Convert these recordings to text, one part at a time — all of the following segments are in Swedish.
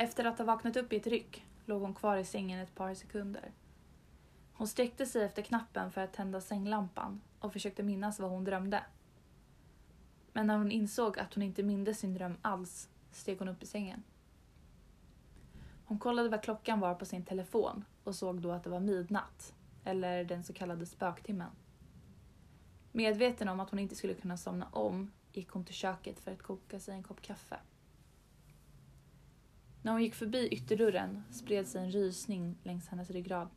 Efter att ha vaknat upp i ett ryck låg hon kvar i sängen ett par sekunder. Hon sträckte sig efter knappen för att tända sänglampan och försökte minnas vad hon drömde. Men när hon insåg att hon inte mindes sin dröm alls steg hon upp i sängen. Hon kollade vad klockan var på sin telefon och såg då att det var midnatt, eller den så kallade spöktimmen. Medveten om att hon inte skulle kunna somna om gick hon till köket för att koka sig en kopp kaffe. När hon gick förbi ytterdörren spred sig en rysning längs hennes ryggrad.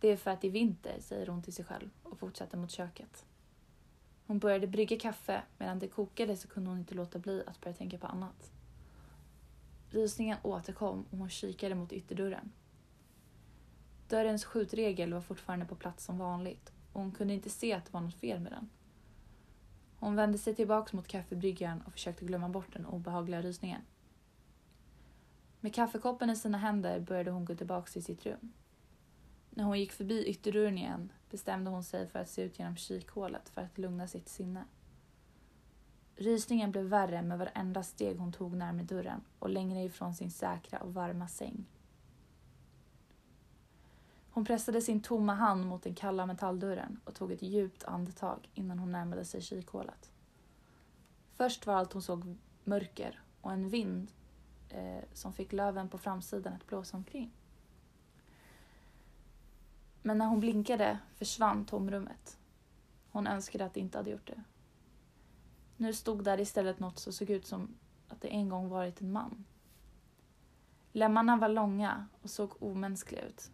Det är för att det är vinter, säger hon till sig själv och fortsätter mot köket. Hon började brygga kaffe. Medan det kokade så kunde hon inte låta bli att börja tänka på annat. Rysningen återkom och hon kikade mot ytterdörren. Dörrens skjutregel var fortfarande på plats som vanligt och hon kunde inte se att det var något fel med den. Hon vände sig tillbaks mot kaffebryggaren och försökte glömma bort den obehagliga rysningen. Med kaffekoppen i sina händer började hon gå tillbaka till sitt rum. När hon gick förbi ytterdörren igen bestämde hon sig för att se ut genom kikhålet för att lugna sitt sinne. Rysningen blev värre med varenda steg hon tog närmare dörren och längre ifrån sin säkra och varma säng. Hon pressade sin tomma hand mot den kalla metalldörren och tog ett djupt andetag innan hon närmade sig kikhålet. Först var allt hon såg mörker och en vind eh, som fick löven på framsidan att blåsa omkring. Men när hon blinkade försvann tomrummet. Hon önskade att det inte hade gjort det. Nu stod där istället något som såg ut som att det en gång varit en man. Lemmarna var långa och såg omänskliga ut.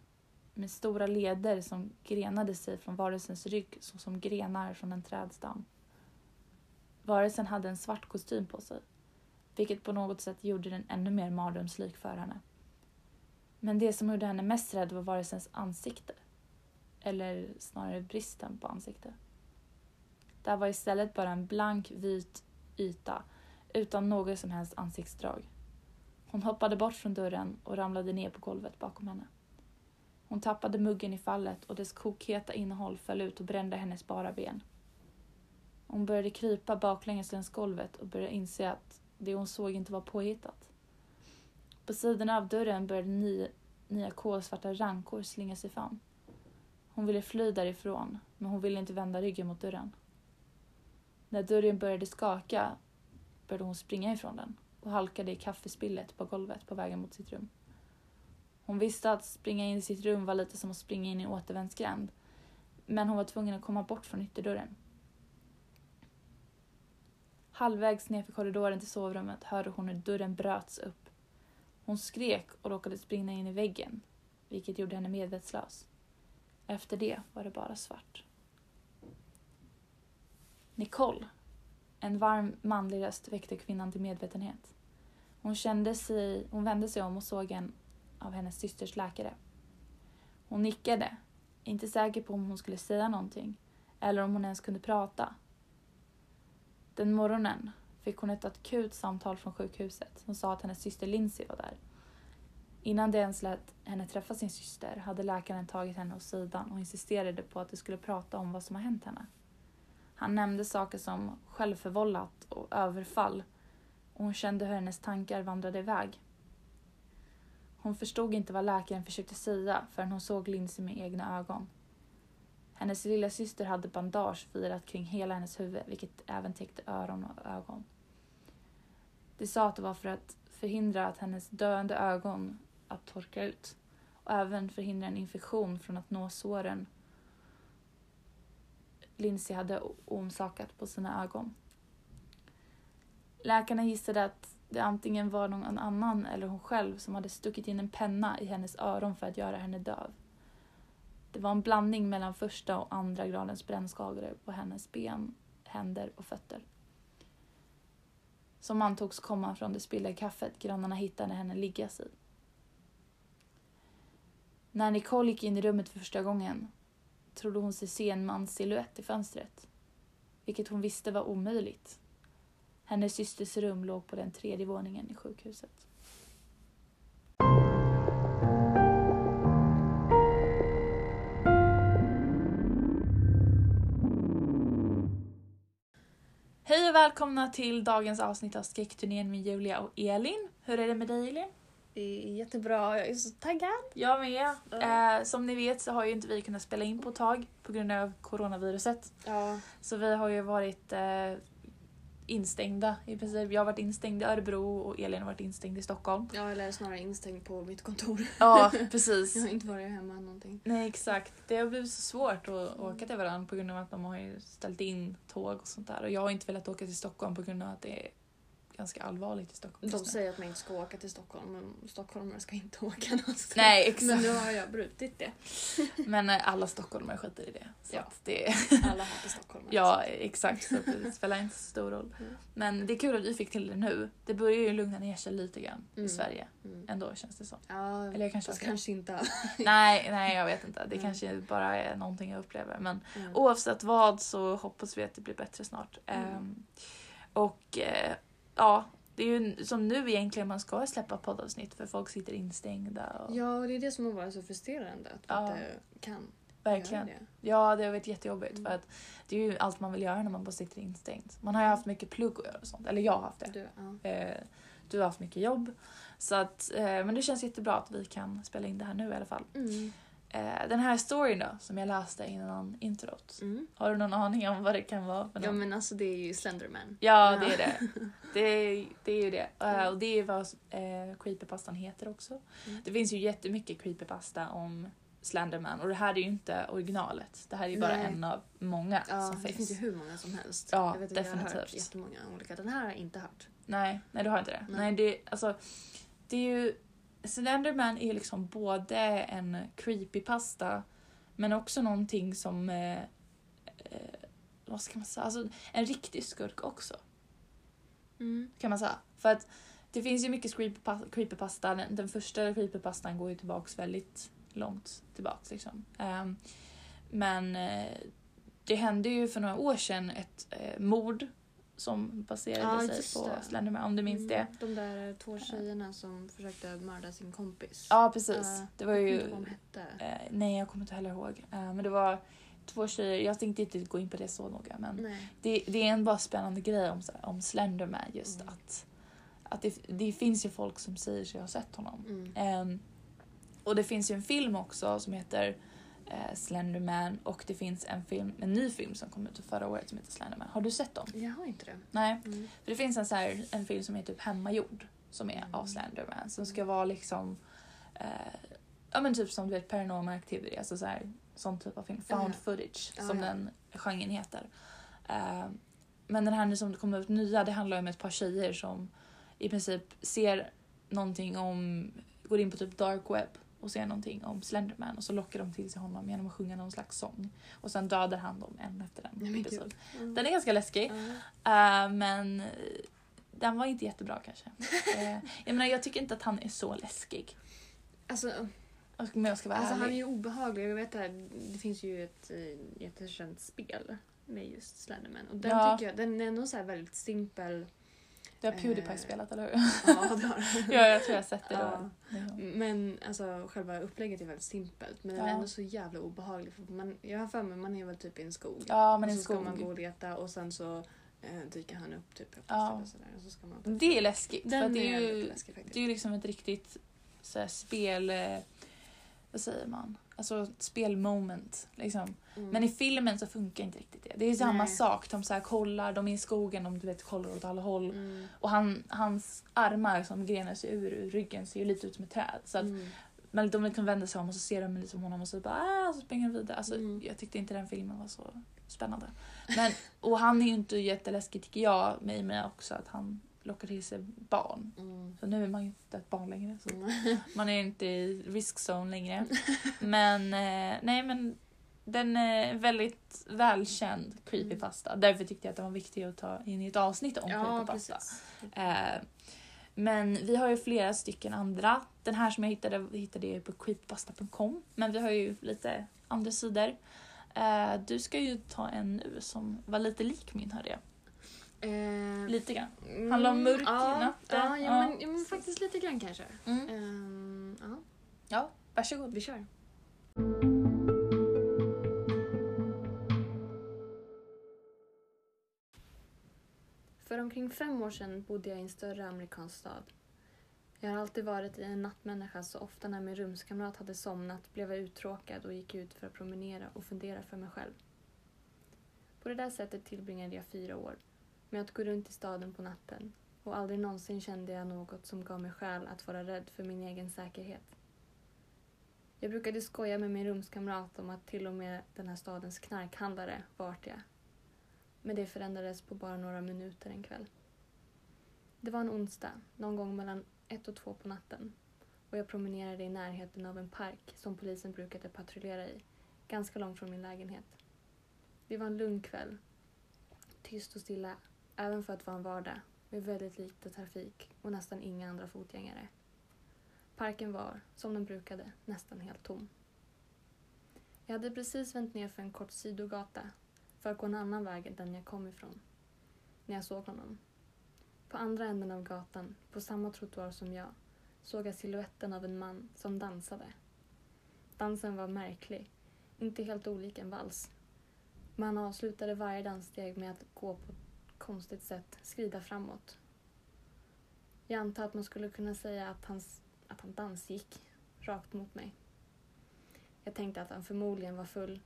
Med stora leder som grenade sig från varelsens rygg såsom grenar från en trädstam. Varelsen hade en svart kostym på sig, vilket på något sätt gjorde den ännu mer mardrömslik för henne. Men det som gjorde henne mest rädd var varelsens ansikte. Eller snarare bristen på ansikte. Där var istället bara en blank vit yta utan något som helst ansiktsdrag. Hon hoppade bort från dörren och ramlade ner på golvet bakom henne. Hon tappade muggen i fallet och dess kokheta innehåll föll ut och brände hennes bara ben. Hon började krypa baklänges längs golvet och började inse att det hon såg inte var påhittat. På sidorna av dörren började nya, nya kolsvarta rankor slinga sig fram. Hon ville fly därifrån, men hon ville inte vända ryggen mot dörren. När dörren började skaka började hon springa ifrån den och halkade i kaffespillet på golvet på vägen mot sitt rum. Hon visste att springa in i sitt rum var lite som att springa in i en återvändsgränd, men hon var tvungen att komma bort från ytterdörren. Halvvägs nerför korridoren till sovrummet hörde hon hur dörren bröts upp. Hon skrek och råkade springa in i väggen, vilket gjorde henne medvetslös. Efter det var det bara svart. Nicole, en varm manlig röst väckte kvinnan till medvetenhet. Hon, kände sig, hon vände sig om och såg en av hennes systers läkare. Hon nickade, inte säker på om hon skulle säga någonting eller om hon ens kunde prata. Den morgonen fick hon ett akut samtal från sjukhuset som sa att hennes syster Lindsay var där. Innan de ens lät henne träffa sin syster hade läkaren tagit henne åt sidan och insisterade på att de skulle prata om vad som har hänt henne. Han nämnde saker som självförvållat och överfall och hon kände hur hennes tankar vandrade iväg. Hon förstod inte vad läkaren försökte säga förrän hon såg Lindsay med egna ögon. Hennes lilla syster hade bandage firat kring hela hennes huvud, vilket även täckte öron och ögon. De sa att det var för att förhindra att hennes döende ögon att torka ut och även förhindra en infektion från att nå såren Lindsay hade orsakat på sina ögon. Läkarna gissade att det antingen var någon annan eller hon själv som hade stuckit in en penna i hennes öron för att göra henne döv. Det var en blandning mellan första och andra gradens brännskador på hennes ben, händer och fötter. Som antogs komma från det spillda kaffet grannarna hittade henne liggas i. När Nicole gick in i rummet för första gången trodde hon sig se en mans siluett i fönstret, vilket hon visste var omöjligt. Hennes systers rum låg på den tredje våningen i sjukhuset. Hej och välkomna till dagens avsnitt av Skräckturnén med Julia och Elin. Hur är det med dig Elin? Det är jättebra, jag är så taggad. Jag med. Ja. Eh, som ni vet så har ju inte vi kunnat spela in på ett tag på grund av coronaviruset. Ja. Så vi har ju varit eh, instängda i princip. Jag har varit instängd i Örebro och Elin har varit instängd i Stockholm. Jag är snarare instängd på mitt kontor. Ja, precis. Jag har inte varit hemma någonting. Nej exakt. Det har blivit så svårt att åka till varandra på grund av att de har ställt in tåg och sånt där. Och jag har inte velat åka till Stockholm på grund av att det ganska allvarligt i Stockholm De säger att man inte ska åka till Stockholm, men stockholmare ska inte åka någonstans. Nej exakt. Men nu har jag brutit det. Men eh, alla stockholmare skiter i det. Ja. det Alla hatar stockholmare. ja, exakt. Så det spelar inte så stor roll. Mm. Men det är kul att vi fick till det nu. Det börjar ju lugna ner sig lite grann i Mm. Sverige. Mm. Ändå känns det som. Ja, Eller jag kanske kanske inte. Nej, nej jag vet inte. Det Mm. kanske bara är någonting jag upplever. Men Mm. oavsett vad så hoppas vi att det blir bättre snart. Ehm, och eh, ja, det är ju som nu egentligen man ska släppa poddavsnitt för folk sitter instängda. Och, Ja, och det är det som har varit så frustrerande. Att vi Ja. inte kan verkligen. det. Ja, det har varit jättejobbigt Mm. för att det är ju allt man vill göra när man bara sitter instängd. Man har ju haft mycket plugg att göra och sånt. Eller jag har haft det. Du, ja. Eh, du har haft mycket jobb. Så att, eh, men det känns jättebra att vi kan spela in det här nu i alla fall. Mm. Eh, den här storyn då, som jag läste innan introt. Mm. Har du någon aning om vad det kan vara? För Ja men alltså det är ju Slenderman. Ja, Ja. det är det. Det är, det är ju det. Eh, och det är vad eh, creepypastan heter också. Mm. Det finns ju jättemycket creepypasta om Slenderman och det här är ju inte originalet. Det här är ju bara Nej. en av många Ja, som det finns. finns ju hur många som helst. Ja, jag vet att jag har hört definitivt. jättemånga olika. Den här har jag inte hört. Nej, nej du har inte det. Nej. Nej. det, alltså, det är ju... Slenderman är ju liksom både en creepypasta men också någonting som... Eh, eh, vad ska man säga? Alltså en riktig skurk också. Mm. kan man säga. För att det finns ju mycket creepypa- creepypasta. Den, den första creepypastan går ju tillbaks väldigt långt tillbaks. Liksom. Ehm, men eh, det hände ju för några år sedan ett eh, mord som baserade Ja, sig på det. Slenderman, om du minns det. Mm, De där två tjejerna som försökte mörda sin kompis. Ja, precis. Ja, det var ju... inte vad de hette. Eh, nej, jag kommer inte heller ihåg. Eh, men det var två tjejer. Jag tänkte inte gå in på det så noga, men det, det är en bara spännande grej om, om Slenderman just Mm. att, att det, det finns ju folk som säger sig ha sett honom. Mm. Ehm, och det finns ju en film också som heter eh, Slenderman och det finns en, film, en ny film som kom ut förra året som heter Slenderman. Har du sett dem? Jag har inte det. Nej. Mm. För det finns en, så här, en film som heter typ Hemmagjord som är av Mm. Slenderman som ska vara liksom eh, ja men typ som du vet Paranormal Activity, alltså så här, sån typ av film. Found Ja. footage som ja. den genren heter. Eh, men den här nu som kommer ut nya det handlar om ett par tjejer som i princip ser någonting om, går in på typ dark web och ser någonting om Slenderman och så lockar de till sig honom genom att sjunga någon slags sång. Och sen dödar han dem en efter den. Princip. gud. Mm. Den är ganska läskig. Ja. Eh, men eh, den var inte jättebra kanske. Eh, jag menar jag tycker inte att han är så läskig. Alltså, Om jag ska vara alltså han är ju obehaglig. Jag vet det, det finns ju ett jättekänt spel med just Slenderman. Och den Ja. tycker jag, den är ändå så här väldigt simpel. Det har Pewdiepie eh, spelat eller hur? Ja, det har ja jag tror jag har sett det Ja. då. Men alltså själva upplägget är väldigt simpelt men den är Ja. ändå så jävla obehaglig. För man, jag har för mig man är väl typ i en skog. Ja men och i så ska skog. man gå och leta och sen så eh, dyker han upp typ Ja. och sådär. Och så ska man Det är läskigt. för Den att det är är ju läskig faktiskt. det är ju liksom ett riktigt så här, spel... Vad säger man? Alltså spelmoment. Liksom. Mm. Men i filmen så funkar inte riktigt det. Det är samma Nej. sak. De så här kollar, de är i skogen, de du vet, kollar åt alla håll. Mm. Och han, hans armar som grenar sig ur, ur ryggen ser ju lite ut som ett träd. Så att Mm. Men de liksom vänder sig om och så ser de liksom honom och så bara ah, så springer de vidare. Alltså, Mm. Jag tyckte inte den filmen var så spännande. Men, och han är ju inte jätteläskig tycker jag med mig också att han lockar till sig barn. Mm. Så nu är man ju inte ett barn längre. Så Mm. man är inte i riskzone längre. Men eh, nej men den är väldigt välkänd creepypasta. Därför tyckte jag att den var viktig att ta in i ett avsnitt om Ja, creepypasta. Eh, men vi har ju flera stycken andra. Den här som jag hittade hittade jag på creepypasta.com. Men vi har ju lite andra sidor. Eh, du ska ju ta en nu som var lite lik min hörde jag. Eh, Lite grann. mm, handlar om mörk ja, natt, Ja, ja, ja. Men, ja, men faktiskt lite grann kanske. Mm. Ehm, ja, Ja, varsågod. vi kör. För omkring fem år sedan bodde jag i en större amerikansk stad. Jag har alltid varit en nattmänniska så ofta när min rumskamrat hade somnat blev jag uttråkad och gick ut för att promenera och fundera för mig själv. På det där sättet tillbringade jag fyra år med att gå runt i staden på natten och aldrig någonsin kände jag något som gav mig skäl att vara rädd för min egen säkerhet. Jag brukade skoja med min rumskamrat om att till och med den här stadens knarkhandlare var artiga. Men det förändrades på bara några minuter en kväll. Det var en onsdag, någon gång mellan ett och två på natten och jag promenerade i närheten av en park som polisen brukade patrullera i, ganska långt från min lägenhet. Det var en lugn kväll, tyst och stilla, även för att vara en vardag med väldigt lite trafik och nästan inga andra fotgängare. Parken var, som den brukade, nästan helt tom. Jag hade precis vänt ner för en kort sidogata för att gå en annan väg än den jag kom ifrån, när jag såg honom. På andra änden av gatan, på samma trottoar som jag, såg jag siluetten av en man som dansade. Dansen var märklig, inte helt olik en vals. Man avslutade varje danssteg med att gå på konstigt sätt skrida framåt. Jag antar att man skulle kunna säga att, hans, att han dansgick rakt mot mig. Jag tänkte att han förmodligen var full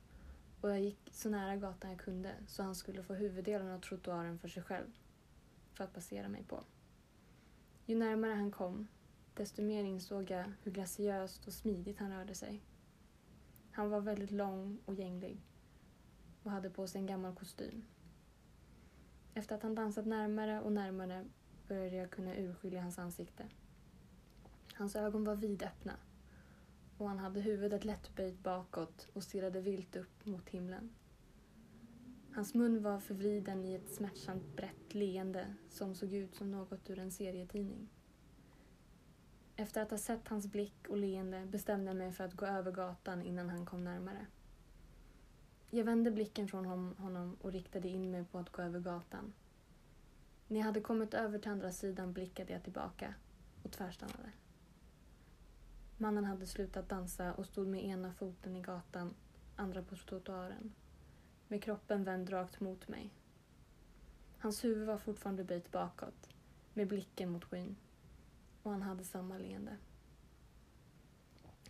och jag gick så nära gatan jag kunde så han skulle få huvuddelen av trottoaren för sig själv för att passera mig på. Ju närmare han kom, desto mer insåg jag hur graciöst och smidigt han rörde sig. Han var väldigt lång och gänglig och hade på sig en gammal kostym. Efter att han dansat närmare och närmare började jag kunna urskilja hans ansikte. Hans ögon var vidöppna och han hade huvudet lätt böjt bakåt och stirrade vilt upp mot himlen. Hans mun var förvriden i ett smärtsamt brett leende som såg ut som något ur en serietidning. Efter att ha sett hans blick och leende bestämde jag mig för att gå över gatan innan han kom närmare. Jag vände blicken från honom och riktade in mig på att gå över gatan. När jag hade kommit över till andra sidan blickade jag tillbaka och tvärstannade. Mannen hade slutat dansa och stod med ena foten i gatan, andra på trottoaren. Med kroppen vänd rakt mot mig. Hans huvud var fortfarande böjt bakåt, med blicken mot skyn. Och han hade samma leende.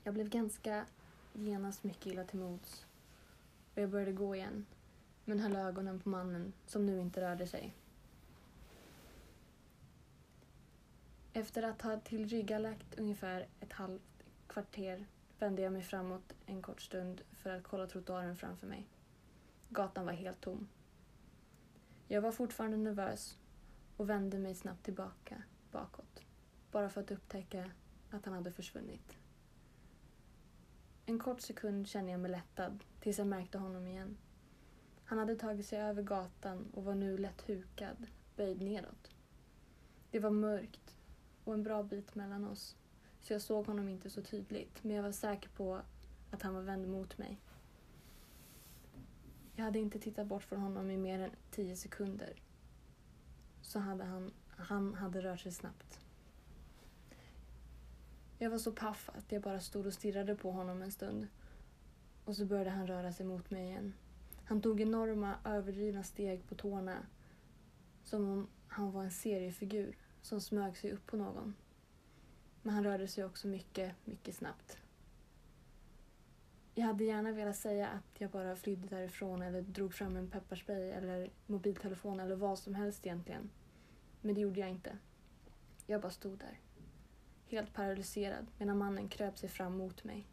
Jag blev ganska genast mycket illa till mods och jag började gå igen, men höll ögonen på mannen som nu inte rörde sig. Efter att ha tillryggalagt ungefär ett halvt kvarter vände jag mig framåt en kort stund för att kolla trottoaren framför mig. Gatan var helt tom. Jag var fortfarande nervös och vände mig snabbt tillbaka, bakåt, bara för att upptäcka att han hade försvunnit. En kort sekund kände jag mig lättad tills jag märkte honom igen. Han hade tagit sig över gatan och var nu lätt hukad, böjd nedåt. Det var mörkt och en bra bit mellan oss så jag såg honom inte så tydligt men jag var säker på att han var vänd mot mig. Jag hade inte tittat bort från honom i mer än tio sekunder. Så hade han, han hade rört sig snabbt. Jag var så paff att jag bara stod och stirrade på honom en stund. Och så började han röra sig mot mig igen. Han tog enorma, överdrivna steg på tårna. Som om han var en seriefigur som smög sig upp på någon. Men han rörde sig också mycket, mycket snabbt. Jag hade gärna velat säga att jag bara flydde därifrån eller drog fram en pepparspray eller mobiltelefon eller vad som helst egentligen. Men det gjorde jag inte. Jag bara stod där. Helt paralyserad medan mannen kröp sig fram mot mig.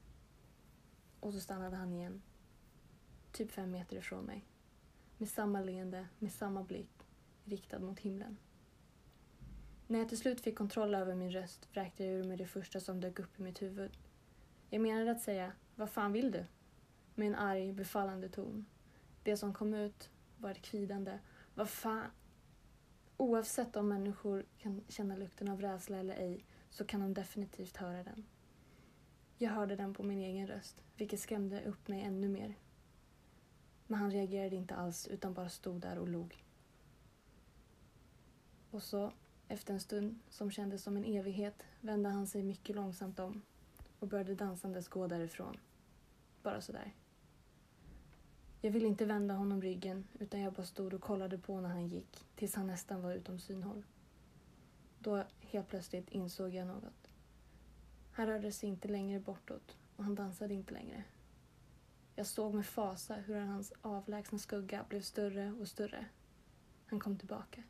Och så stannade han igen. Typ fem meter ifrån mig. Med samma leende, med samma blick riktad mot himlen. När jag till slut fick kontroll över min röst vräkte jag ur mig det första som dök upp i mitt huvud. Jag menade att säga vad fan vill du? Med en arg, befallande ton. Det som kom ut var ett kvidande Vad fan? Oavsett om människor kan känna lukten av rädsla eller ej så kan de definitivt höra den. Jag hörde den på min egen röst, vilket skrämde upp mig ännu mer. Men han reagerade inte alls utan bara stod där och log. Och så, efter en stund som kändes som en evighet, vände han sig mycket långsamt om och började dansandes gå därifrån. Bara sådär. Jag ville inte vända honom ryggen utan jag bara stod och kollade på när han gick tills han nästan var utom synhåll. Då helt plötsligt insåg jag något. Han rörde sig inte längre bortåt och han dansade inte längre. Jag såg med fasa hur hans avlägsna skugga blev större och större. Han kom tillbaka.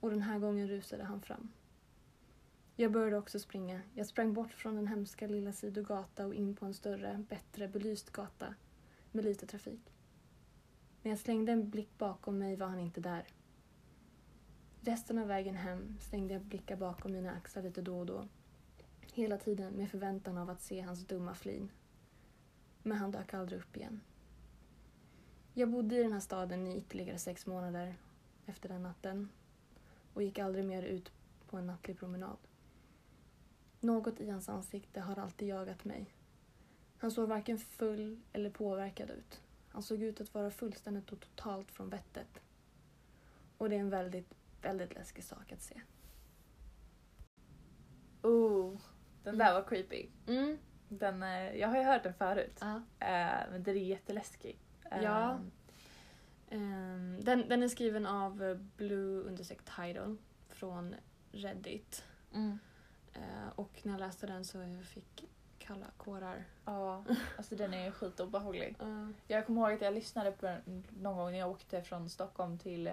Och den här gången rusade han fram. Jag började också springa. Jag sprang bort från den hemska lilla sidogata och in på en större, bättre belyst gata med lite trafik. När jag slängde en blick bakom mig var han inte där. Resten av vägen hem slängde jag blickar bakom mina axlar lite då och då. Hela tiden med förväntan av att se hans dumma flin. Men han dök aldrig upp igen. Jag bodde i den här staden i ytterligare sex månader efter den natten och gick aldrig mer ut på en nattlig promenad. Något i hans ansikte har alltid jagat mig. Han såg varken full eller påverkad ut. Han såg ut att vara fullständigt och totalt från vettet. Och det är en väldigt, väldigt läskig sak att se. Oh, den Mm. där var creepy. Mm. Den, eh, jag har ju hört den förut. Ja. Eh, men den är jätteläskig. Ja. Ehm, den, den är skriven av eh, Blue understreck Tidal från Reddit. Mm. Eh, och när jag läste den så jag fick kalla kårar. Ja, alltså den är skitobehaglig. Uh, Jag kommer ihåg att jag lyssnade på den någon gång när jag åkte från Stockholm till,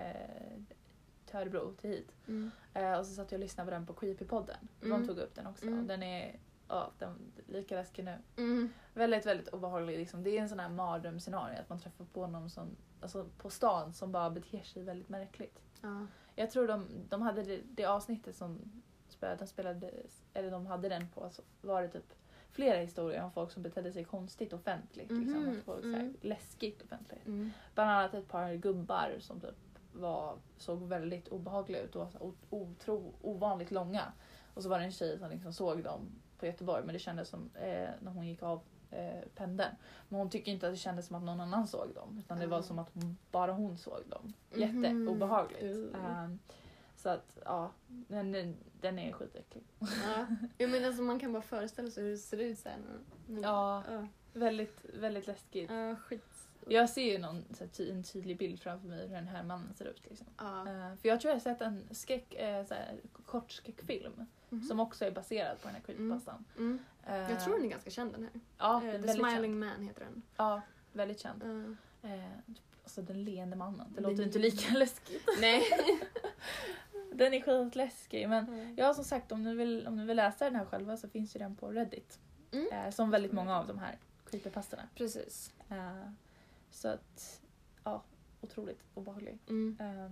till Örebro, till hit. mm. Eh, och så satt jag och lyssnade på den på Creepypodden. Mm. De tog upp den också. Mm. Den är ja, den, lika läskig nu. Mm. Väldigt, väldigt obehaglig. Liksom. Det är en sån här mardrömsscenario att man träffar på någon som, alltså, på stan som bara beter sig väldigt märkligt. Ja. Jag tror de, de hade det, det avsnittet som spelade, de spelade, eller de hade den på, så var det typ flera historier om folk som betedde sig konstigt offentligt. Liksom, Mhm, att folk, så här, mm. läskigt offentligt. Mm. Bland annat ett par gubbar som typ var, såg väldigt obehagliga ut och var otro, ovanligt långa. Och så var det en tjej som liksom såg dem på Göteborg men det kändes som eh, när hon gick av eh, pendeln. Men hon tycker inte att det kändes som att någon annan såg dem utan det var Mm. som att hon, bara hon såg dem. Mhm. Jätteobehagligt. Uh. Ehm, så att ja, den, den, är skitäcklig. Ja. Jag menar, alltså, man kan bara föreställa sig hur det ser ut sen. Mm. Ja. Ja. Väldigt, väldigt läskigt. Ja, skit. Jag ser ju någon, så här, en tydlig bild framför mig hur den här mannen ser ut. Liksom. Ja. Eh, för jag tror jag har sett en skräck, uh, så här, kort skräckfilm Mhm. som också är baserad på den här creepypastan. Mm. Eh, Jag tror den är ganska känd den här. Ja, Eh, den The Smiling känd. Man heter den. Ja, väldigt känd. Eh, alltså den leende mannen. Det Den- låter inte lika läskigt. Nej. Den är skitläskig men ja som sagt om ni, vill, om ni vill läsa den här själva så finns ju den på Reddit. Mm. Eh, som väldigt många av de här creepypastorna. Precis. Eh, så att, ja, otroligt obehaglig. Mm. Eh,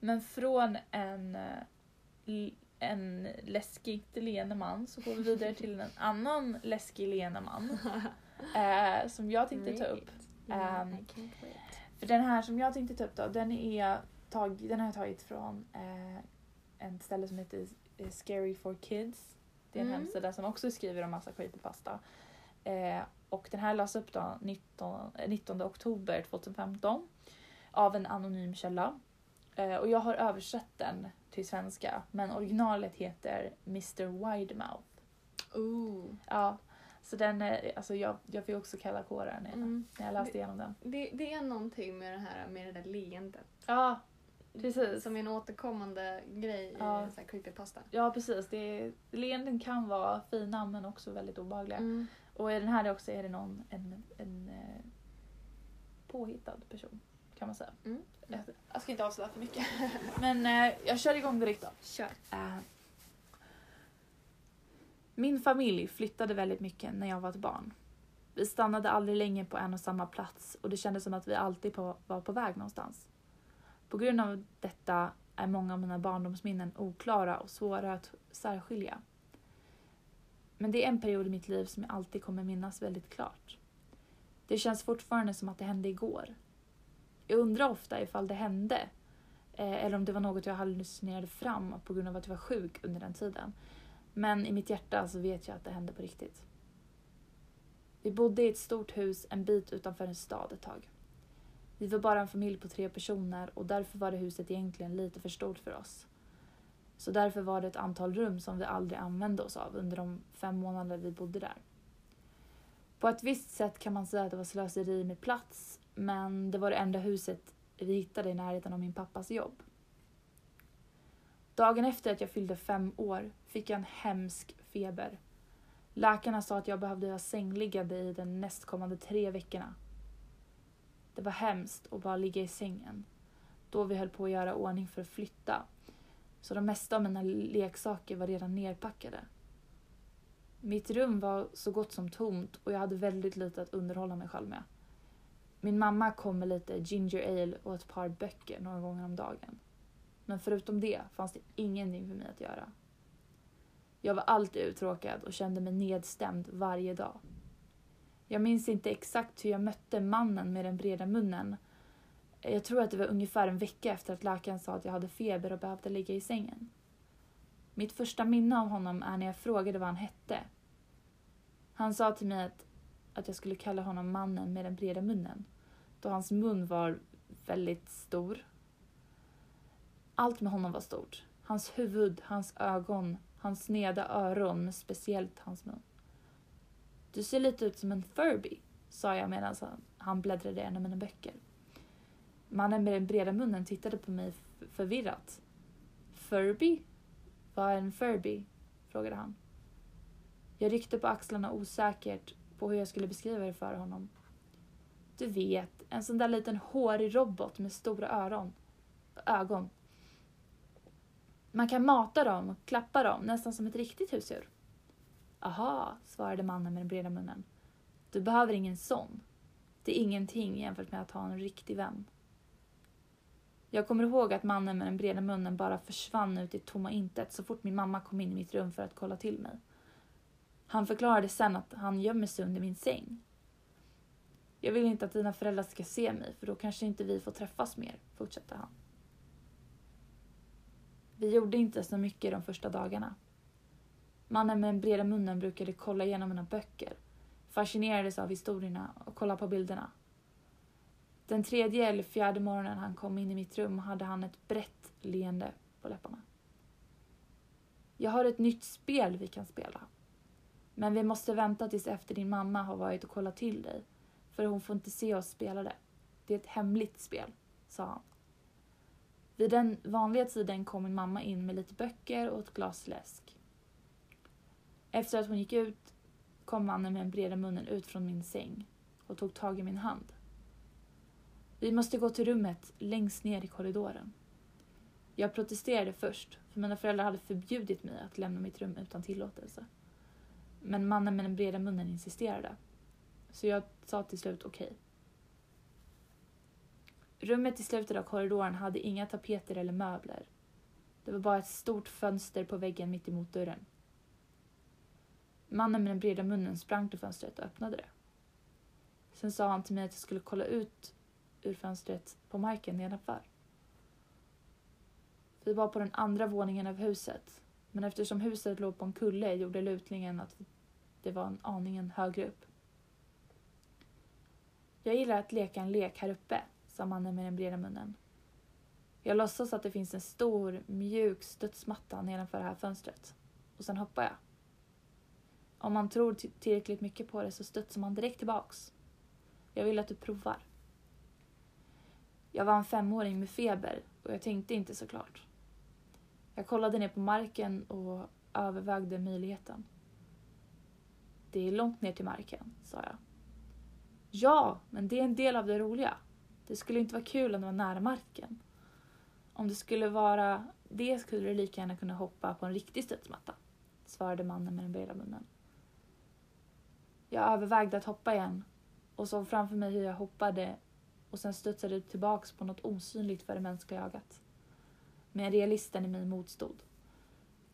men från en, eh, en läskigt leende man så går vi vidare till en annan läskig leende man. Eh, som jag tänkte ta upp. Yeah, Ehm. För den här som jag tänkte ta upp då, den, är tag, den har jag tagit från eh, en ställe som heter Scary for Kids. Det är en Mm. hemsida som också skriver om massa creepypasta. Eh, och den här lades upp då 19, eh, 19 oktober 2015 av en anonym källa. Eh, och jag har översatt den till svenska men originalet heter Mr Widemouth. Ooh. Ja, så den, är- alltså jag, jag fick också kalla kårar när Mm. när jag läste igenom den. Det, det är någonting med det här med det där leendet. Ja, Precis. Som är en återkommande grej Ja. i så här creepypasta. Ja precis, det, leenden kan vara fina men också väldigt obehagliga. Mm. Och i den här också är det någon, en, en eh, påhittad person kan man säga. Mm. Jag, jag ska inte avslöja för mycket. men eh, jag kör igång direkt då. Kör. Eh, min familj flyttade väldigt mycket när jag var ett barn. Vi stannade aldrig länge på en och samma plats och det kändes som att vi alltid på, var på väg någonstans. På grund av detta är många av mina barndomsminnen oklara och svåra att särskilja. Men det är en period i mitt liv som jag alltid kommer minnas väldigt klart. Det känns fortfarande som att det hände igår. Jag undrar ofta ifall det hände eh, eller om det var något jag hallucinerade fram på grund av att jag var sjuk under den tiden. Men i mitt hjärta så vet jag att det hände på riktigt. Vi bodde i ett stort hus en bit utanför en stad ett tag. Vi var bara en familj på tre personer och därför var det huset egentligen lite för stort för oss. Så därför var det ett antal rum som vi aldrig använde oss av under de fem månader vi bodde där. På ett visst sätt kan man säga att det var slöseri med plats, men det var det enda huset vi hittade i närheten av min pappas jobb. Dagen efter att jag fyllde fem år fick jag en hemsk feber. Läkarna sa att jag behövde vara sängliggande i de nästkommande tre veckorna. Det var hemskt att bara ligga i sängen, då vi höll på att göra ordning för att flytta. Så de mesta av mina leksaker var redan nerpackade. Mitt rum var så gott som tomt och jag hade väldigt lite att underhålla mig själv med. Min mamma kom med lite ginger ale och ett par böcker några gånger om dagen. Men förutom det fanns det ingenting för mig att göra. Jag var alltid uttråkad och kände mig nedstämd varje dag. Jag minns inte exakt hur jag mötte mannen med den breda munnen. Jag tror att det var ungefär en vecka efter att läkaren sa att jag hade feber och behövde ligga i sängen. Mitt första minne av honom är när jag frågade vad han hette. Han sa till mig att, att jag skulle kalla honom mannen med den breda munnen, då hans mun var väldigt stor. Allt med honom var stort. Hans huvud, hans ögon, hans sneda öron, men speciellt hans mun. Du ser lite ut som en Furby, sa jag medan han bläddrade i en av mina böcker. Mannen med den breda munnen tittade på mig förvirrat. Furby? Vad är en Furby? frågade han. Jag ryckte på axlarna osäkert på hur jag skulle beskriva det för honom. Du vet, en sån där liten hårig robot med stora öron. ögon. Man kan mata dem och klappa dem, nästan som ett riktigt husdjur. Aha, svarade mannen med den breda munnen. Du behöver ingen sån. Det är ingenting jämfört med att ha en riktig vän. Jag kommer ihåg att mannen med den breda munnen bara försvann ut i tomma intet så fort min mamma kom in i mitt rum för att kolla till mig. Han förklarade sen att han gömmer sig under min säng. Jag vill inte att dina föräldrar ska se mig för då kanske inte vi får träffas mer, fortsatte han. Vi gjorde inte så mycket de första dagarna. Mannen med den breda munnen brukade kolla igenom mina böcker, fascinerades av historierna och kolla på bilderna. Den tredje eller fjärde morgonen han kom in i mitt rum hade han ett brett leende på läpparna. Jag har ett nytt spel vi kan spela. Men vi måste vänta tills efter din mamma har varit och kollat till dig, för hon får inte se oss spela det. Det är ett hemligt spel, sa han. Vid den vanliga tiden kom min mamma in med lite böcker och ett glas läsk. Efter att hon gick ut kom mannen med den breda munnen ut från min säng och tog tag i min hand. Vi måste gå till rummet längst ner i korridoren. Jag protesterade först, för mina föräldrar hade förbjudit mig att lämna mitt rum utan tillåtelse. Men mannen med den breda munnen insisterade. Så jag sa till slut okej. Okay. Rummet i slutet av korridoren hade inga tapeter eller möbler. Det var bara ett stort fönster på väggen mitt emot dörren. Mannen med den breda munnen sprang till fönstret och öppnade det. Sen sa han till mig att jag skulle kolla ut ur fönstret på marken nedanför. Vi var på den andra våningen av huset, men eftersom huset låg på en kulle gjorde lutningen att det var en aningen högre upp. Jag gillar att leka en lek här uppe, sa mannen med den breda munnen. Jag låtsas att det finns en stor, mjuk studsmatta nedanför det här fönstret. Och sen hoppar jag. Om man tror tillräckligt mycket på det så studsar man direkt tillbaks. Jag vill att du provar. Jag var en femåring med feber och jag tänkte inte såklart. Jag kollade ner på marken och övervägde möjligheten. Det är långt ner till marken, sa jag. Ja, men det är en del av det roliga. Det skulle inte vara kul om det var nära marken. Om det skulle vara det skulle du lika gärna kunna hoppa på en riktig studsmatta, svarade mannen med den breda munnen. Jag övervägde att hoppa igen och såg framför mig hur jag hoppade och sen studsade tillbaks på något osynligt för det mänskliga ögat. Men realisten i mig motstod.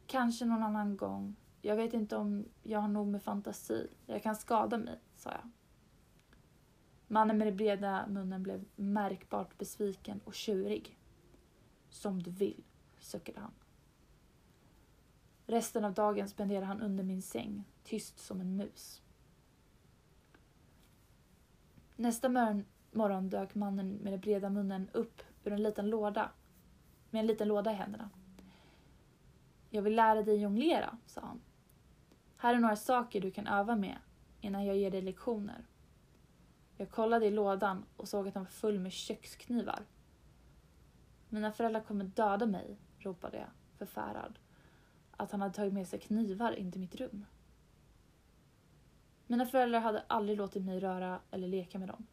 Kanske någon annan gång. Jag vet inte om jag har nog med fantasi. Jag kan skada mig, sa jag. Mannen med den breda munnen blev märkbart besviken och tjurig. Som du vill, suckade han. Resten av dagen spenderade han under min säng, tyst som en mus. Nästa morgon, morgon dök mannen med den breda munnen upp ur en liten låda, med en liten låda i händerna. Jag vill lära dig jonglera, sa han. Här är några saker du kan öva med innan jag ger dig lektioner. Jag kollade i lådan och såg att den var full med köksknivar. Mina föräldrar kommer döda mig, ropade jag förfärad. Att han hade tagit med sig knivar in till mitt rum. Mina föräldrar hade aldrig låtit mig röra eller leka med dem.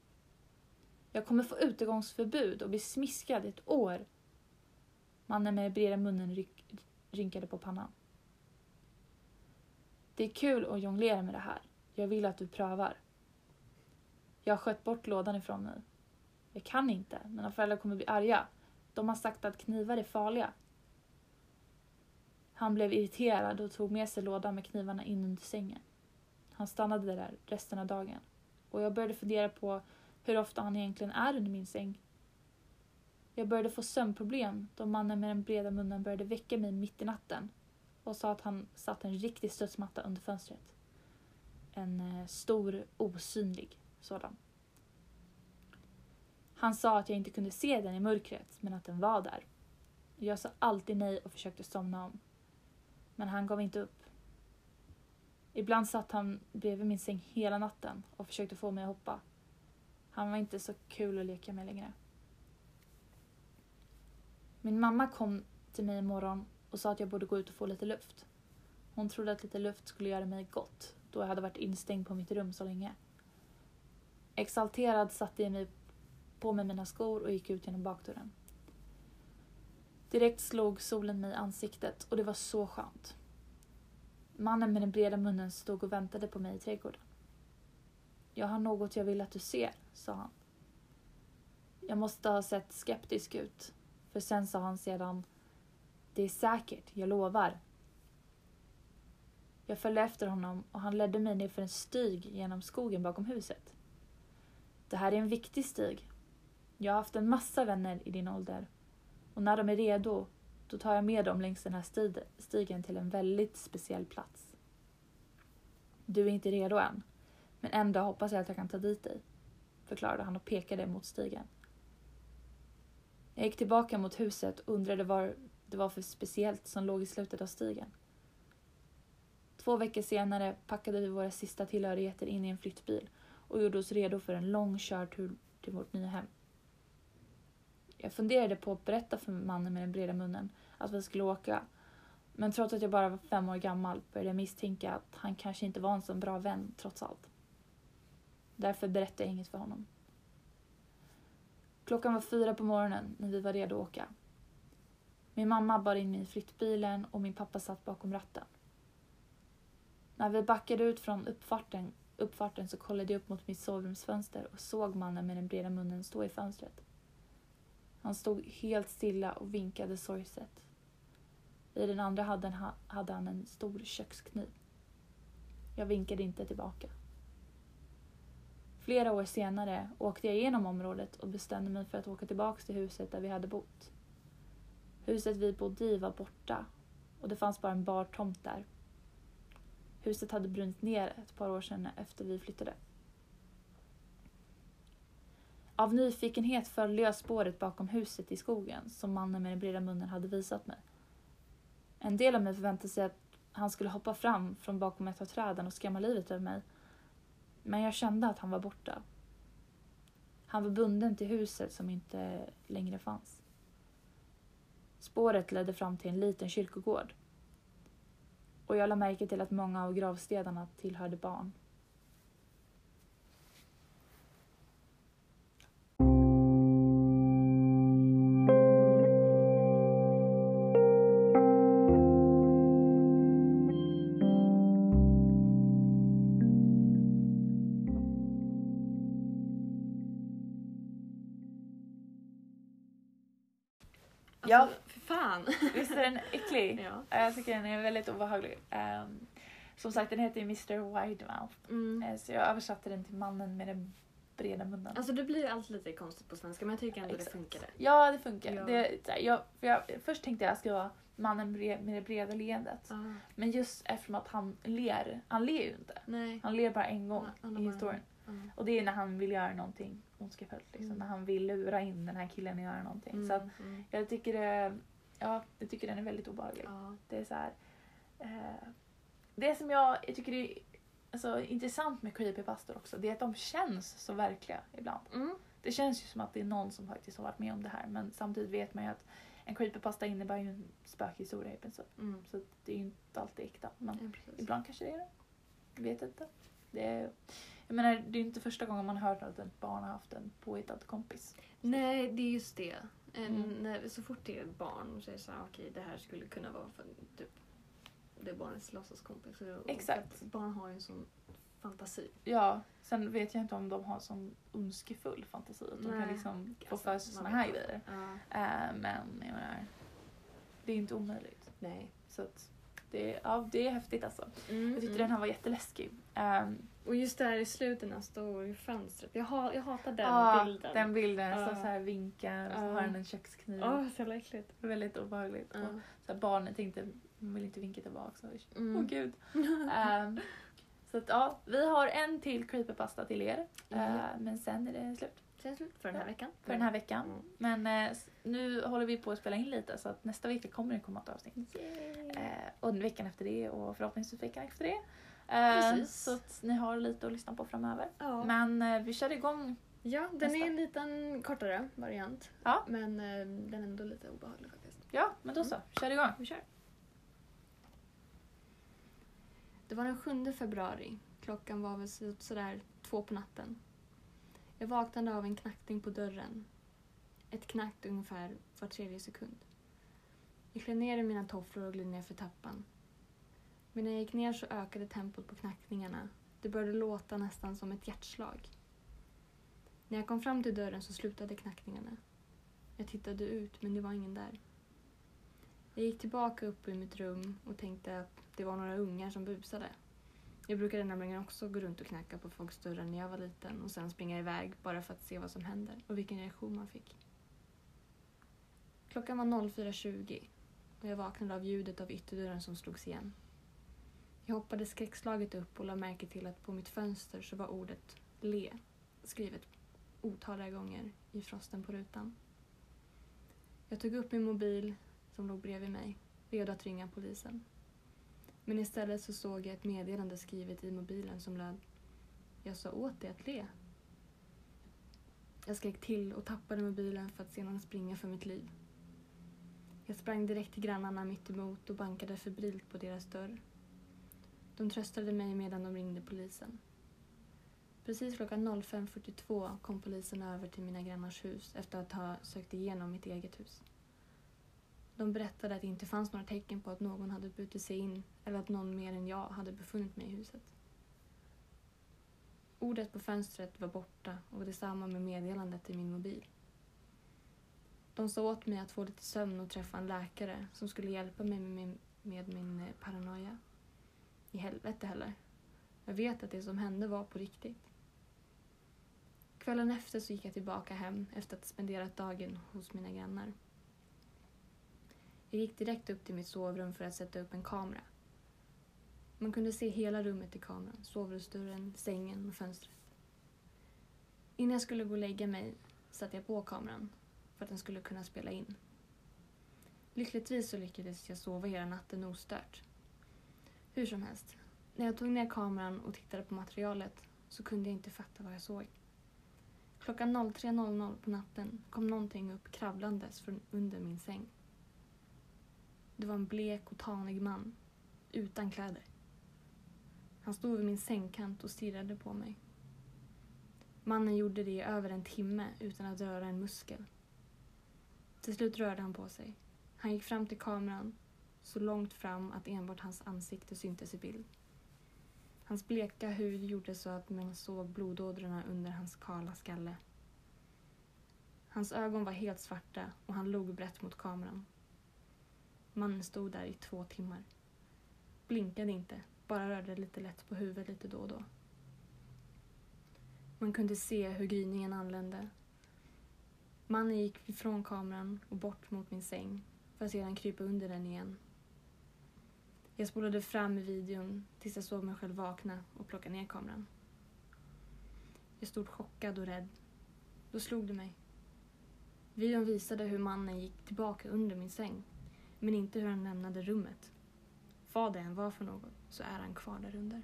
Jag kommer få utegångsförbud och bli smiskad i ett år. Mannen med breda munnen ryck, rynkade på pannan. Det är kul att jonglera med det här. Jag vill att du prövar. Jag sköt bort lådan ifrån mig. Jag kan inte. Mina föräldrar kommer bli arga. De har sagt att knivar är farliga. Han blev irriterad och tog med sig lådan med knivarna in under sängen. Han stannade där resten av dagen. Och jag började fundera på hur ofta han egentligen är under min säng. Jag började få sömnproblem då mannen med den breda munnen började väcka mig mitt i natten och sa att han satt en riktig studsmatta under fönstret. En eh, stor, osynlig sådan. Han sa att jag inte kunde se den i mörkret, men att den var där. Jag sa alltid nej och försökte somna om. Men han gav inte upp. Ibland satt han bredvid min säng hela natten och försökte få mig att hoppa. Han var inte så kul att leka med längre. Min mamma kom till mig en morgon och sa att jag borde gå ut och få lite luft. Hon trodde att lite luft skulle göra mig gott då jag hade varit instängd på mitt rum så länge. Exalterad satte jag mig på mig mina skor och gick ut genom bakdörren. Direkt slog solen mig i ansiktet och det var så skönt. Mannen med den breda munnen stod och väntade på mig i trädgården. Jag har något jag vill att du ser, sa han. Jag måste ha sett skeptisk ut, för sen sa han sedan Det är säkert, jag lovar. Jag följde efter honom och han ledde mig ner för en stig genom skogen bakom huset. Det här är en viktig stig. Jag har haft en massa vänner i din ålder och när de är redo då tar jag med dem längs den här stigen till en väldigt speciell plats. Du är inte redo än, men en dag hoppas jag att jag kan ta dit dig, förklarade han och pekade mot stigen. Jag gick tillbaka mot huset och undrade vad det var för speciellt som låg i slutet av stigen. Två veckor senare packade vi våra sista tillhörigheter in i en flyttbil och gjorde oss redo för en lång körtur till vårt nya hem. Jag funderade på att berätta för mannen med den breda munnen att vi skulle åka. Men trots att jag bara var fem år gammal började jag misstänka att han kanske inte var en så bra vän trots allt. Därför berättade jag inget för honom. Klockan var fyra på morgonen när vi var redo att åka. Min mamma bar in mig i flyttbilen och min pappa satt bakom ratten. När vi backade ut från uppfarten, uppfarten så kollade jag upp mot mitt sovrumsfönster och såg mannen med den breda munnen stå i fönstret. Han stod helt stilla och vinkade sorgset. I den andra hade han en stor kökskniv. Jag vinkade inte tillbaka. Flera år senare åkte jag igenom området och bestämde mig för att åka tillbaka till huset där vi hade bott. Huset vi bodde i var borta och det fanns bara en bar tomt där. Huset hade brunnit ner ett par år sedan efter vi flyttade. Av nyfikenhet följde jag spåret bakom huset i skogen som mannen med den breda munnen hade visat mig. En del av mig förväntade sig att han skulle hoppa fram från bakom ett av träden och skrämma livet ur mig. Men jag kände att han var borta. Han var bunden till huset som inte längre fanns. Spåret ledde fram till en liten kyrkogård. Och jag lade märke till att många av gravstenarna tillhörde barn. Ja. Alltså, för fan. Visst är den äcklig? Ja. Jag tycker den är väldigt obehaglig. Um, som sagt, den heter ju Mr Widemouth. Mm. Eh, Så jag översatte den till mannen med den breda munnen. Alltså det blir alltid lite konstigt på svenska men jag tycker ändå Exakt. det funkade. ja, det funkar. Ja. Det, här, jag, jag, först tänkte jag skriva mannen bre- med det breda leendet. Ah. Men just eftersom att han ler, han ler ju inte. Nej. Han ler bara en gång han i historien. Ja. Och det är när han vill göra någonting ondskefullt. Liksom, Mm. När han vill lura in den här killen att göra någonting. Så att Mm, mm. jag tycker, det, ja, jag tycker den är väldigt obehaglig. Ja. Det är så här. Eh, det som jag, jag tycker är alltså, intressant med creepypastor också, det är att de känns så verkliga ibland. Mm. Det känns ju som att det är någon som faktiskt har varit med om det här men samtidigt vet man ju att en creepypasta innebär ju en spökhistoria i princip. Mm. Så det är ju inte alltid äkta. Men Ja, ibland kanske det är det. Jag vet inte. Det är, jag menar, det är inte första gången man hört att ett barn har haft en påhittad kompis. Nej, det är just det. En, Mm. när, så fort det är ett barn så är det så här, okej det här skulle kunna vara för typ det är barnets låtsaskompis. Exakt. Barn har ju en sån fantasi. Ja, sen vet jag inte om de har sån ondskefull fantasi. Att de kan liksom få för sig såna här grejer. Ja. Eh, men jag menar, det är inte omöjligt. Nej. Så att det, är- ja, det är häftigt alltså. Mm, Jag tyckte mm. den här var jätteläskig. Um, Och just där i slutet när han står i fönstret. Jag, ha, jag hatar den ja, bilden. Den bilden, så, Ja. så här vinkar och så har han en kökskniv. Åh, så jävla äckligt. Väldigt obehagligt. Ja. Och så här, barnet tänkte, man vill inte vinka tillbaka. Så, Åh Mm. gud. Ehm, så att ja, vi har en till creepypasta till er. Mm. Eh, men sen är det slut Sen slut för den här veckan. för den här veckan. Mm. Men s- nu håller vi på att spela in lite så att nästa vecka kommer det komma ett avsnitt. Eh, och veckan efter det och förhoppningsvis veckan efter det. Eh, så att ni har lite att lyssna på framöver. Ja. Men eh, vi kör igång. ja, den nästa. är en liten kortare variant. Ja. Men eh, den är ändå lite obehaglig faktiskt. Ja, men då så. Kör igång. Vi kör. Det var den 7 februari. Klockan var väl så- sådär två på natten. Jag vaknade av en knackning på dörren. Ett knack ungefär var tredje sekund. Jag klev ner i mina tofflor och gled ner för tappan. Men när jag gick ner så ökade tempot på knackningarna. Det började låta nästan som ett hjärtslag. När jag kom fram till dörren så slutade knackningarna. Jag tittade ut men det var ingen där. Jag gick tillbaka upp i mitt rum och tänkte att det var några ungar som busade. Jag brukade nämligen också gå runt och knacka på folks dörrar när jag var liten och sen springa iväg bara för att se vad som händer och vilken reaktion man fick. Klockan var 04.20 och jag vaknade av ljudet av ytterdörren som slogs igen. Jag hoppade skräckslaget upp och lade märke till att på mitt fönster så var ordet le skrivet otaliga gånger i frosten på rutan. Jag tog upp min mobil som låg bredvid mig, redo att ringa polisen. Men istället så såg jag ett meddelande skrivet i mobilen som löd Jag sa åt dig att le. Jag skrek till och tappade mobilen för att sedan springa för mitt liv. Jag sprang direkt till grannarna mitt emot och bankade febrilt på deras dörr. De tröstade mig medan de ringde polisen. Precis klockan 05.42 kom polisen över till mina grannars hus efter att ha sökt igenom mitt eget hus. De berättade att det inte fanns några tecken på att någon hade brutit sig in eller att någon mer än jag hade befunnit mig i huset. Ordet på fönstret var borta och detsamma med meddelandet i min mobil. De sa åt mig att få lite sömn och träffa en läkare som skulle hjälpa mig med min, med min eh, paranoia. I helvete heller. Jag vet att det som hände var på riktigt. Kvällen efter så gick jag tillbaka hem efter att ha spenderat dagen hos mina grannar. Jag gick direkt upp till mitt sovrum för att sätta upp en kamera. Man kunde se hela rummet i kameran, sovrumsdörren, sängen och fönstret. Innan jag skulle gå och lägga mig satte jag på kameran för att den skulle kunna spela in. Lyckligtvis så lyckades jag sova hela natten ostört. Hur som helst, när jag tog ner kameran och tittade på materialet så kunde jag inte fatta vad jag såg. Klockan 03.00 på natten kom någonting upp kravlandes från under min säng. Det var en blek och tanig man, utan kläder. Han stod vid min sängkant och stirrade på mig. Mannen gjorde det i över en timme utan att röra en muskel. Till slut rörde han på sig. Han gick fram till kameran, så långt fram att enbart hans ansikte syntes i bild. Hans bleka hud gjorde så att man såg blodådrorna under hans kala skalle. Hans ögon var helt svarta och han log brett mot kameran. Mannen stod där i två timmar. Blinkade inte, bara rörde lite lätt på huvudet lite då och då. Man kunde se hur gryningen anlände. Mannen gick ifrån kameran och bort mot min säng för att sedan krypa under den igen. Jag spolade fram i videon tills jag såg mig själv vakna och plocka ner kameran. Jag stod chockad och rädd. Då slog det mig. Videon visade hur mannen gick tillbaka under min säng, men inte hur han lämnade rummet. Vad det än var för något så är han kvar där under.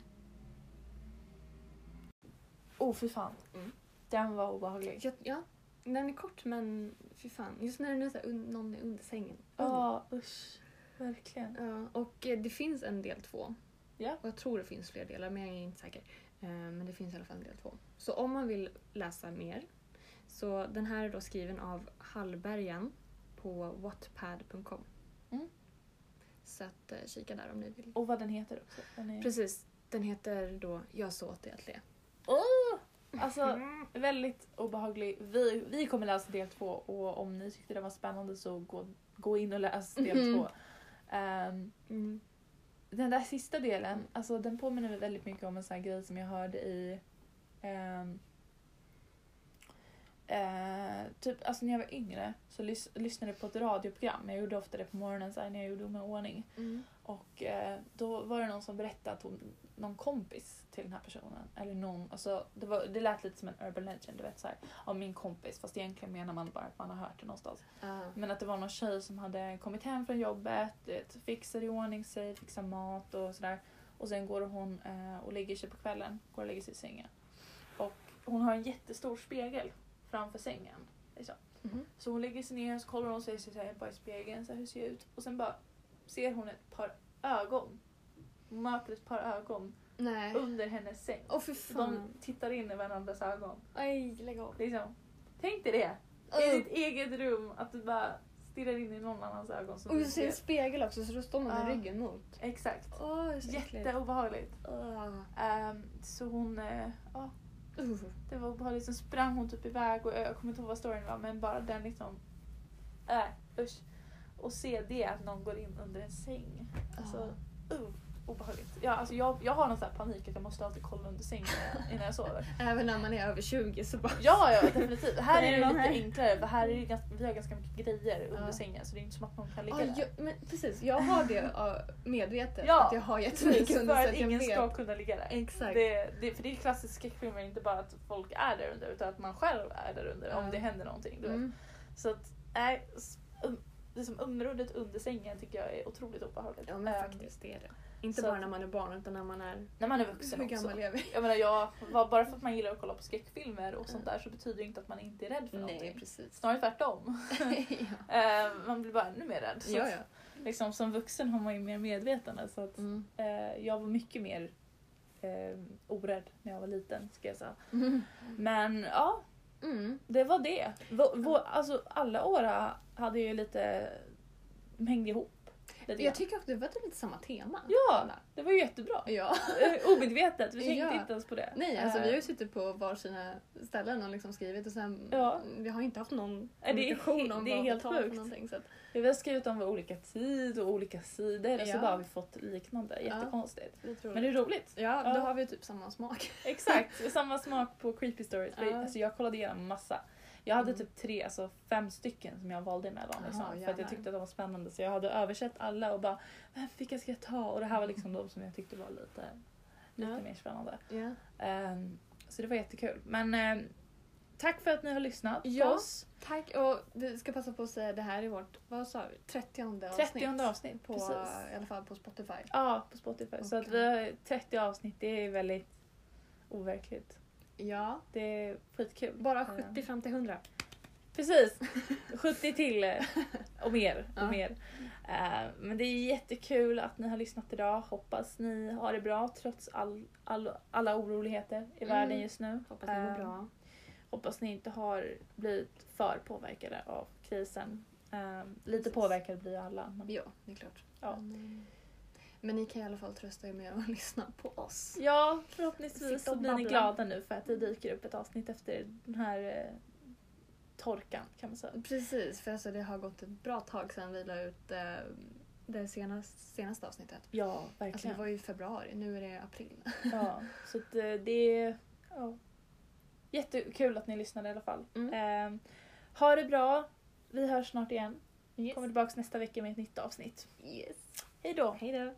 Oh fy fan. Mm. Den var obehaglig. Ja, ja, den är kort men fy fan. Just när den är så här, un- någon är under sängen. Ja, usch. Verkligen. Ja, och eh, det finns en del två. Ja. Och jag tror det finns fler delar men jag är inte säker. Eh, Men det finns i alla fall en del två. Så om man vill läsa mer så den här är då skriven av Hallbergen på wattpad.com. Mm. Så att eh, kika där om ni vill. Och vad den heter också. Den är... Precis, den heter då Jag sa åt dig att le. Oh! Alltså väldigt obehaglig. Vi, vi kommer läsa del två och om ni tyckte det var spännande så gå, gå in och läs del Mhm. två. Ehm, Mm. den där sista delen, alltså den påminner mig väldigt mycket om en sån här grej som jag hörde i ehm, eh, typ, alltså när jag var yngre så lys- lyssnade jag på ett radioprogram. Jag gjorde ofta det på morgonen så här, när jag gjorde mig i ordning. Mm. Och eh, då var det någon som berättade att hon, någon kompis till den här personen, eller någon, alltså det, var, det lät lite som en urban legend, du vet såhär, av min kompis, fast egentligen menar man bara att man har hört det någonstans. Ah. Men att det var någon tjej som hade kommit hem från jobbet, vet, fixade i ordning sig, fixade mat och sådär. Och sen går hon eh, och lägger sig på kvällen, går och lägger sig i sängen. Och hon har en jättestor spegel framför sängen. Liksom. Mhm. Så hon lägger sig ner och så kollar hon sig här, bara i spegeln, så här, hur ser jag ut? Och sen bara ser hon ett par ögon. Möter ett par ögon Nej. under hennes säng. Åh Så fan. de tittar in i varandras ögon. Aj, lägg av. Liksom. Tänk dig det! I ditt eget rum, att du bara stirrar in i någon annans ögon. Som Och du ser en spegel också så då står man med ryggen mot. Exakt. Äckligt. Jätteobehagligt. Åh. Ehm, så hon, ja, Uh. det var obehagligt. Sen sprang hon typ iväg och jag kommer inte ihåg vad storyn var men bara den liksom, äh, usch. Och se det att någon går in under en säng. Alltså, uh, obehagligt. Ja, alltså jag, jag har någon sån här panik att jag måste alltid kolla under sängen innan jag sover. Även när man är över 20 så bara... Ja, ja definitivt. Här Är det lite här? enklare för här är det ganska, vi har ganska mycket grejer under Ja. sängen så det är inte som att någon kan ligga Ja, där. jag, men precis, jag har det medvetet. Ja, att jag har jättemycket Precis, under för så att ingen vet. ska kunna ligga där. Exakt. Det, det, för det är klassisk skräckfilmer, inte bara att folk är där under utan att man själv är där under Ja. om det händer någonting. Du vet. Mm. Så att, nej, s- um, det som området under sängen tycker jag är otroligt obehagligt. Ja men Ehm, faktiskt det är det. Inte bara att- när man är barn utan när man är... När man är vuxen Hur också. gammal är vi? Jag menar, jag, bara för att man gillar att kolla på skräckfilmer och sånt där så betyder det inte att man inte är rädd för Nej någonting. precis. Snarare tvärtom. ja. Ehm, man blir bara ännu mer rädd. Så ja, att, ja. Liksom, som vuxen har man ju mer medvetande. Så att, Mm. eh, jag var mycket mer eh, orädd när jag var liten, ska jag säga. Mm. Men ja, Mm. det var det. Vå, vå, alltså, alla åra hade ju lite... Hängde ihop. Jag tycker också det var lite samma tema. Ja, det var ju jättebra. Ja. Eh, Omedvetet, vi tänkte Ja. inte ens på det. Nej, alltså Eh, vi har ju suttit på varsina ställen och liksom skrivit och sen Ja. vi har inte haft någon det kommunikation om det är vad helt vi tar för sjukt. någonting. Så att, Vi har skrivit om olika tid och olika sidor och så Ja. bara har vi fått liknande. Jättekonstigt. tror Men det är roligt. Ja, Ja. då har vi typ samma smak. Exakt, samma smak på creepy stories. Ja. alltså, jag kollade igenom massa. Jag hade Mm. typ tre, alltså fem stycken som jag valde emellan. Liksom, för att jag tyckte att de var spännande. Så jag hade översatt alla och bara, "Men vilka ska jag ta? Och det här var liksom de som jag tyckte var lite, lite Ja. mer spännande. Ja. Ehm, så det var jättekul. Men ehm, tack för att ni har lyssnat Ja. på oss. Tack och vi ska passa på att säga det här är vårt, vad sa vi, 30 avsnitt. 30 avsnitt. På, precis. I alla fall på Spotify. Ja, på Spotify. Så att vi har 30 avsnitt, det är väldigt overkligt. Ja, Det är skitkul. bara Ehm, 70 fram till 100. Precis! 70 till eh, och mer. Och Ja. mer. Eh, men det är jättekul att ni har lyssnat idag. Hoppas ni har det bra trots all, all, alla oroligheter i Mm. världen just nu. Hoppas ni mår Eh, bra. Hoppas ni inte har blivit för påverkade av krisen. Lite Precis. påverkade blir alla. Men... Ja, det är klart. Ja. Men, men ni kan i alla fall trösta er med att lyssna på oss. Ja, förhoppningsvis så blir ni glada nu för att det dyker upp ett avsnitt efter den här eh, torkan kan man säga. Precis, för alltså det har gått ett bra tag sedan vi la ut eh, det senaste, senaste avsnittet. Ja, Alltså verkligen. det var ju februari, nu är det april. Ja, så att eh, det är ja, jättekul att ni lyssnade i alla fall. Mm. Eh, ha det bra. Vi hörs snart igen. Yes. Kommer tillbaka nästa vecka med ett nytt avsnitt. yes. Hej då! Hej då!